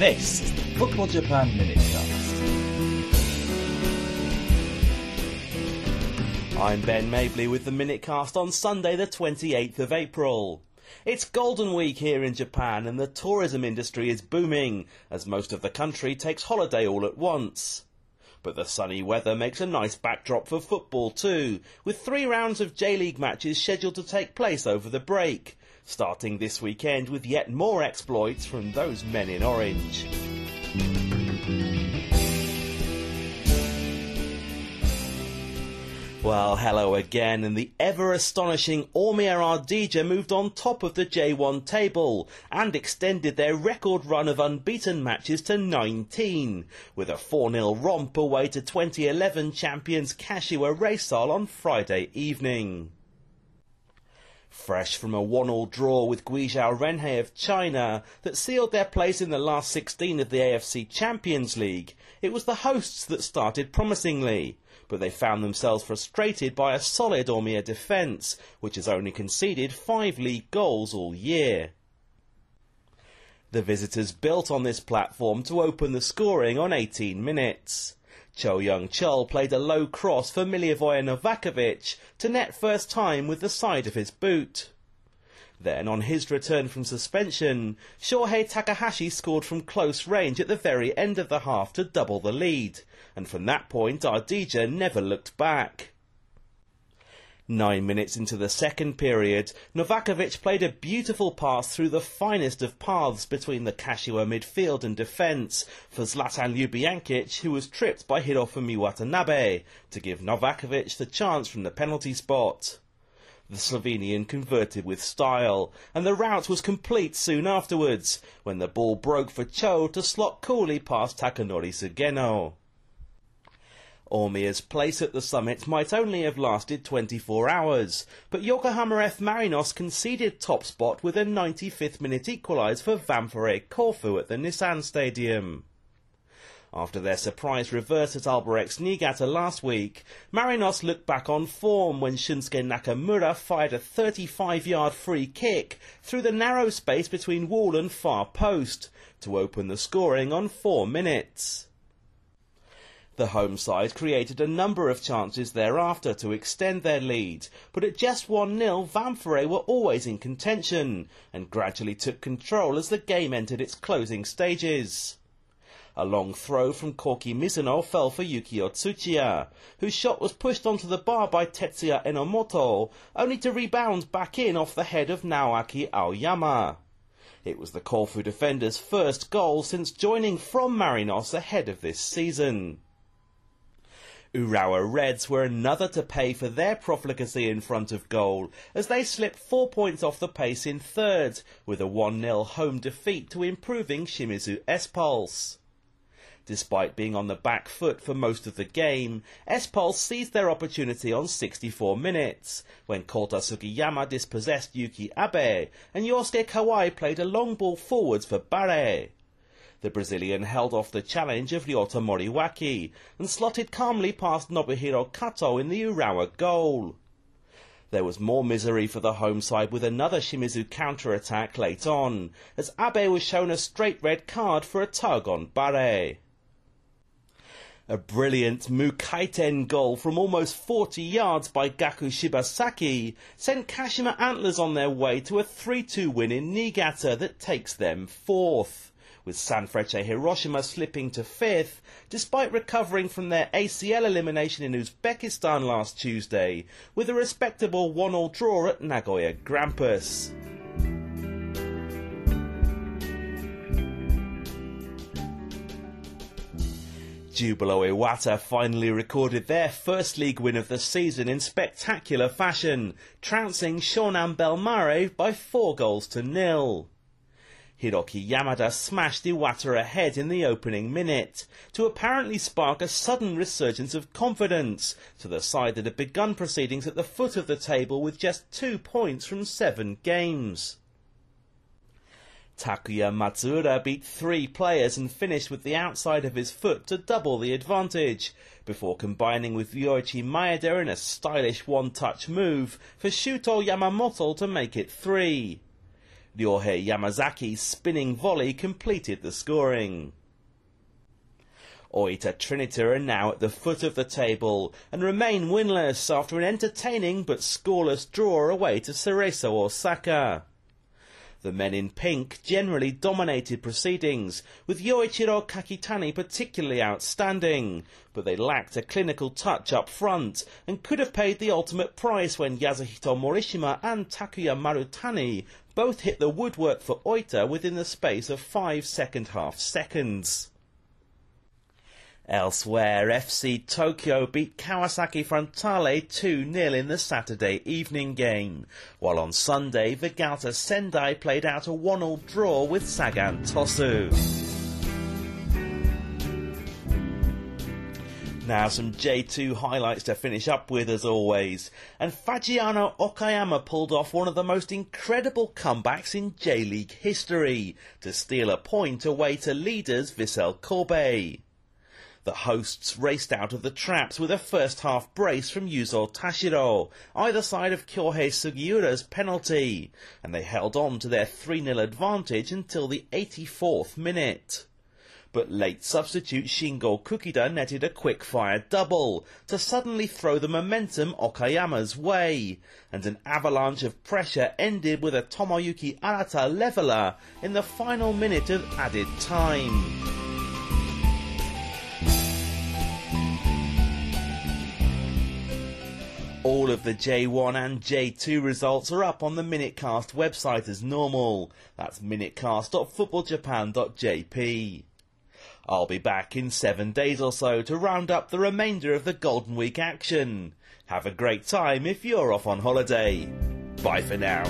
This is the Football Japan Minutecast. I'm Ben Mabley with the Minutecast on Sunday, the 28th of April. It's Golden Week here in Japan and the tourism industry is booming as most of the country takes holiday all at once. But the sunny weather makes a nice backdrop for football too, with three rounds of J-League matches scheduled to take place over the break, starting this weekend with yet more exploits from those men in orange. Well, hello again, and the ever astonishing Omiya Ardija moved on top of the J1 table and extended their record run of unbeaten matches to 19, with a 4-0 romp away to 2011 champions Kashiwa Reysol on Friday evening. Fresh from a one-all draw with Guizhou Renhe of China that sealed their place in the last 16 of the AFC Champions League, it was the hosts that started promisingly, but they found themselves frustrated by a solid Omiya defence, which has only conceded five league goals all year. The visitors built on this platform to open the scoring on 18 minutes. Cho Young Chul played a low cross for Milivoje Novakovic to net first time with the side of his boot. Then, on his return from suspension, Shohei Takahashi scored from close range at the very end of the half to double the lead, and from that point Ardija never looked back. Nine minutes into the second period, Novakovic played a beautiful pass through the finest of paths between the Kashiwa midfield and defence for Zlatan Ljubijankic, who was tripped by Hirofumi Watanabe, to give Novakovic the chance from the penalty spot. The Slovenian converted with style, and the rout was complete soon afterwards, when the ball broke for Cho to slot coolly past Takanori Sugeno. Omiya's place at the summit might only have lasted 24 hours, but Yokohama F. Marinos conceded top spot with a 95th minute equalise for Ventforet Kofu at the Nissan Stadium. After their surprise reverse at Albirex Niigata last week, Marinos looked back on form when Shunsuke Nakamura fired a 35-yard free kick through the narrow space between wall and far post to open the scoring on four minutes. The home side created a number of chances thereafter to extend their lead, but at just 1-0 Ventforet were always in contention and gradually took control as the game entered its closing stages. A long throw from Koki Mizuno fell for Yukio Tsuchiya, whose shot was pushed onto the bar by Tetsuya Enomoto, only to rebound back in off the head of Naoaki Aoyama. It was the Kofu defender's first goal since joining from Marinos ahead of this season. Urawa Reds were another to pay for their profligacy in front of goal as they slipped four points off the pace in third with a 1-0 home defeat to improving Shimizu S-Pulse. Despite being on the back foot for most of the game, S-Pulse seized their opportunity on 64 minutes, when Kota Sugiyama dispossessed Yuki Abe, and Yosuke Kawai played a long ball forwards for Bare. The Brazilian held off the challenge of Ryota Moriwaki, and slotted calmly past Nobuhiro Kato in the Urawa goal. There was more misery for the home side with another Shimizu counter-attack late on, as Abe was shown a straight red card for a tug on Bare. A brilliant Mukaiten goal from almost 40 yards by Gaku Shibasaki sent Kashima Antlers on their way to a 3-2 win in Niigata that takes them fourth, with Sanfrecce Hiroshima slipping to fifth despite recovering from their ACL elimination in Uzbekistan last Tuesday with a respectable 1-all draw at Nagoya Grampus. Jubilo Iwata finally recorded their first league win of the season in spectacular fashion, trouncing Shonan Bellmare by four goals to nil. Hiroki Yamada smashed Iwata ahead in the opening minute, to apparently spark a sudden resurgence of confidence to the side that had begun proceedings at the foot of the table with just two points from seven games. Takuya Matsuura beat three players and finished with the outside of his foot to double the advantage, before combining with Ryoichi Maeda in a stylish one-touch move for Shuto Yamamoto to make it three. Ryohei Yamazaki's spinning volley completed the scoring. Oita Trinita are now at the foot of the table and remain winless after an entertaining but scoreless draw away to Cerezo Osaka. The men in pink generally dominated proceedings, with Yoichiro Kakitani particularly outstanding, but they lacked a clinical touch up front and could have paid the ultimate price when Yasuhito Morishima and Takuya Marutani both hit the woodwork for Oita within the space of five second half seconds. Elsewhere, FC Tokyo beat Kawasaki Frontale 2-0 in the Saturday evening game, while on Sunday Vegalta Sendai played out a 1-all draw with Sagan Tosu. Now some J2 highlights to finish up with as always. And Fagiano Okayama pulled off one of the most incredible comebacks in J-League history to steal a point away to leaders Vissel Kobe. The hosts raced out of the traps with a first half brace from Yuzo Tashiro, either side of Kyohei Sugiura's penalty, and they held on to their 3-0 advantage until the 84th minute. But late substitute Shingo Kukida netted a quick-fire double to suddenly throw the momentum Okayama's way, and an avalanche of pressure ended with a Tomoyuki Arata leveller in the final minute of added time. All of the J1 and J2 results are up on the Minutecast website as normal. That's minutecast.footballjapan.jp. I'll be back in seven days or so to round up the remainder of the Golden Week action. Have a great time if you're off on holiday. Bye for now.